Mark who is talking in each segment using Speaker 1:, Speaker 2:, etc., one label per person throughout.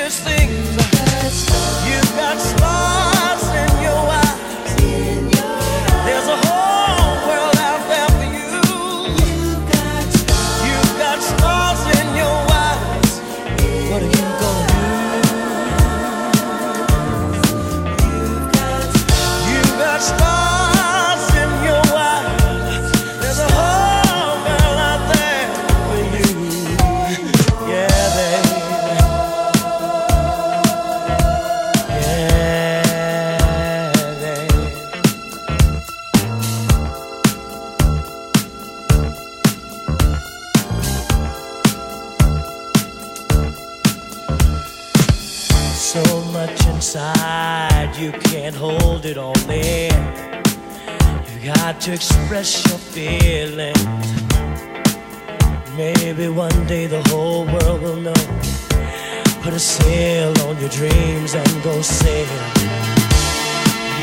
Speaker 1: future seems you've got sail.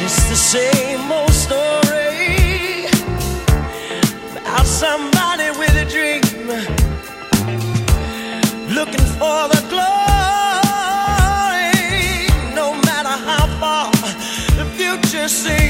Speaker 1: It's the same old story about somebody with a dream looking for the glory. No matter how far the future seems,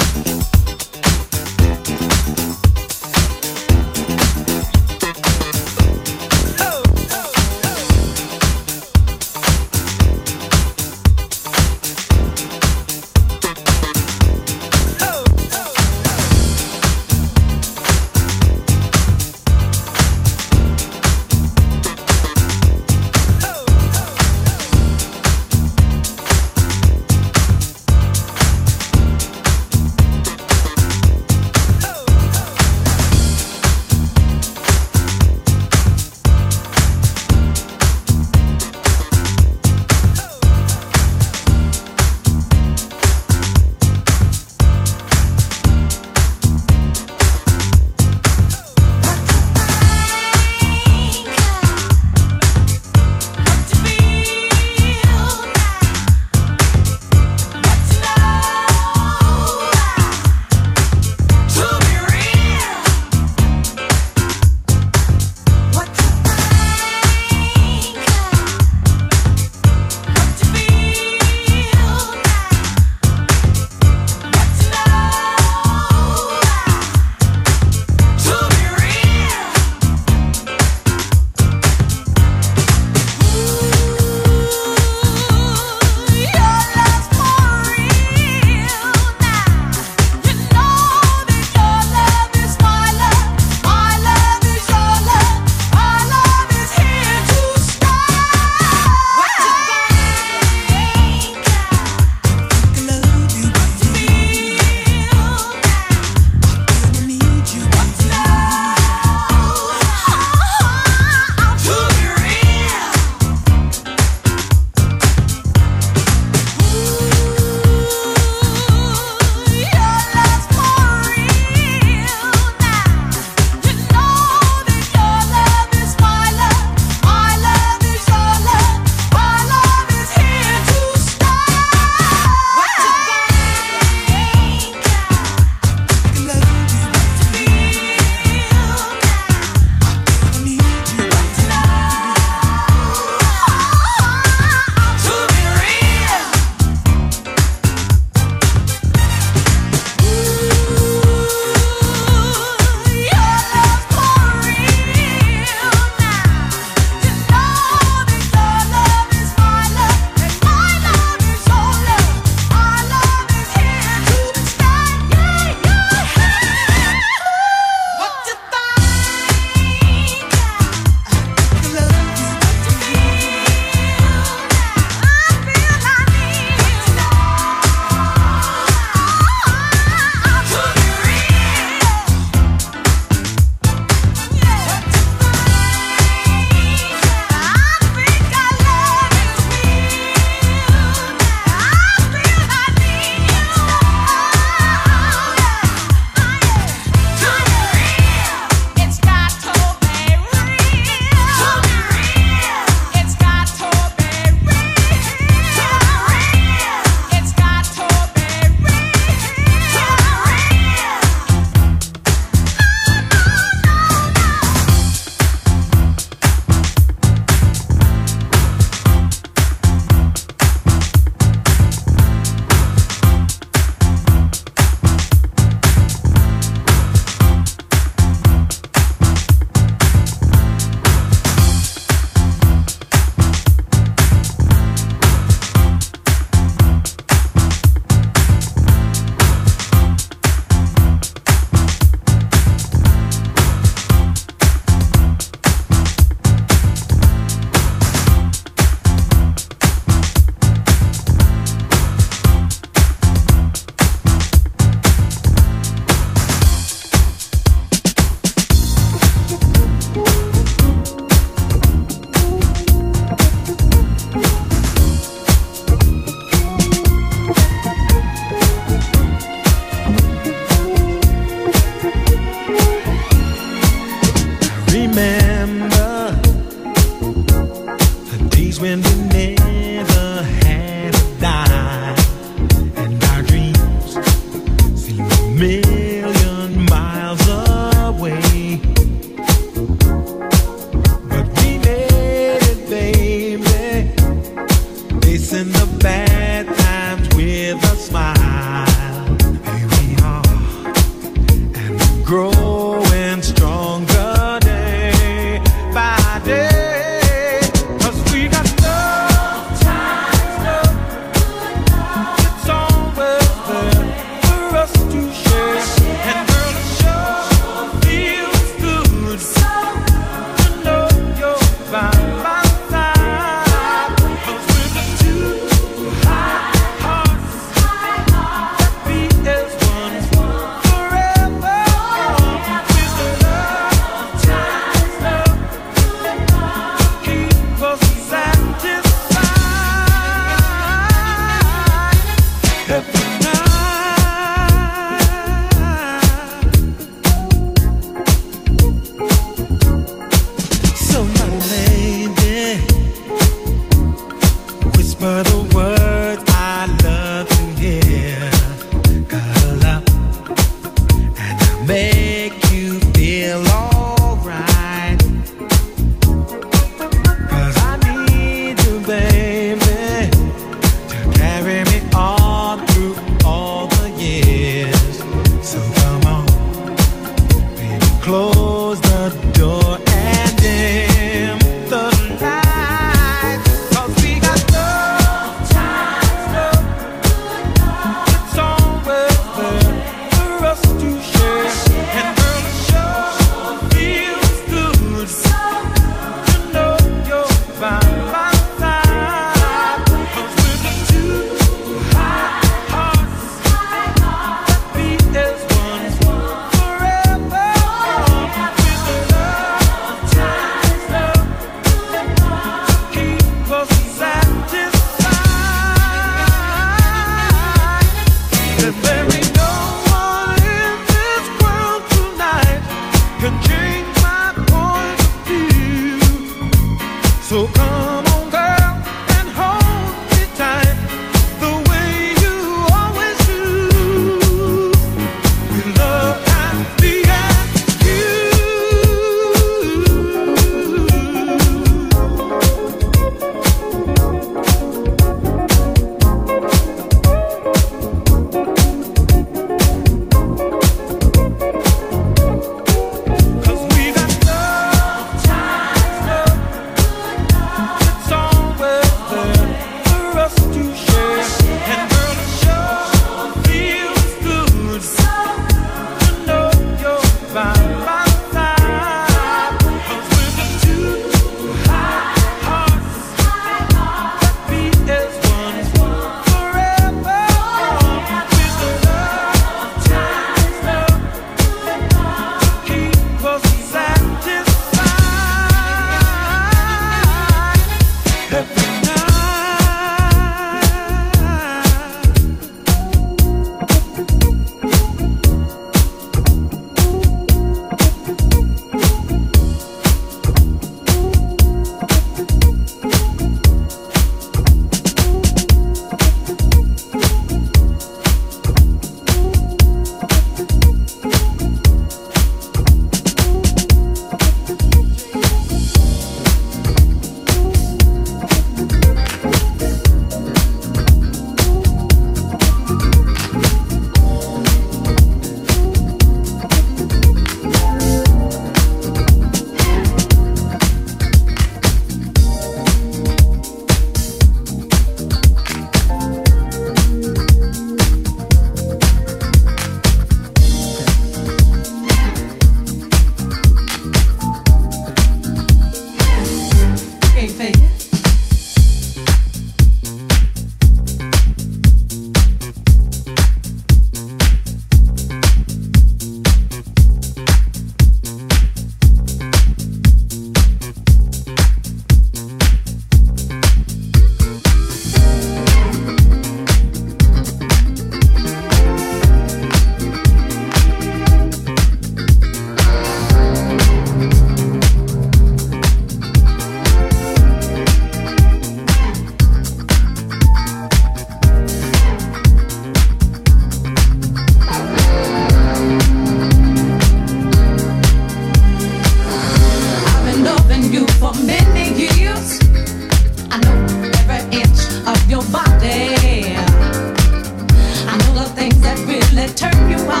Speaker 1: that turn you
Speaker 2: on.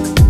Speaker 2: Again.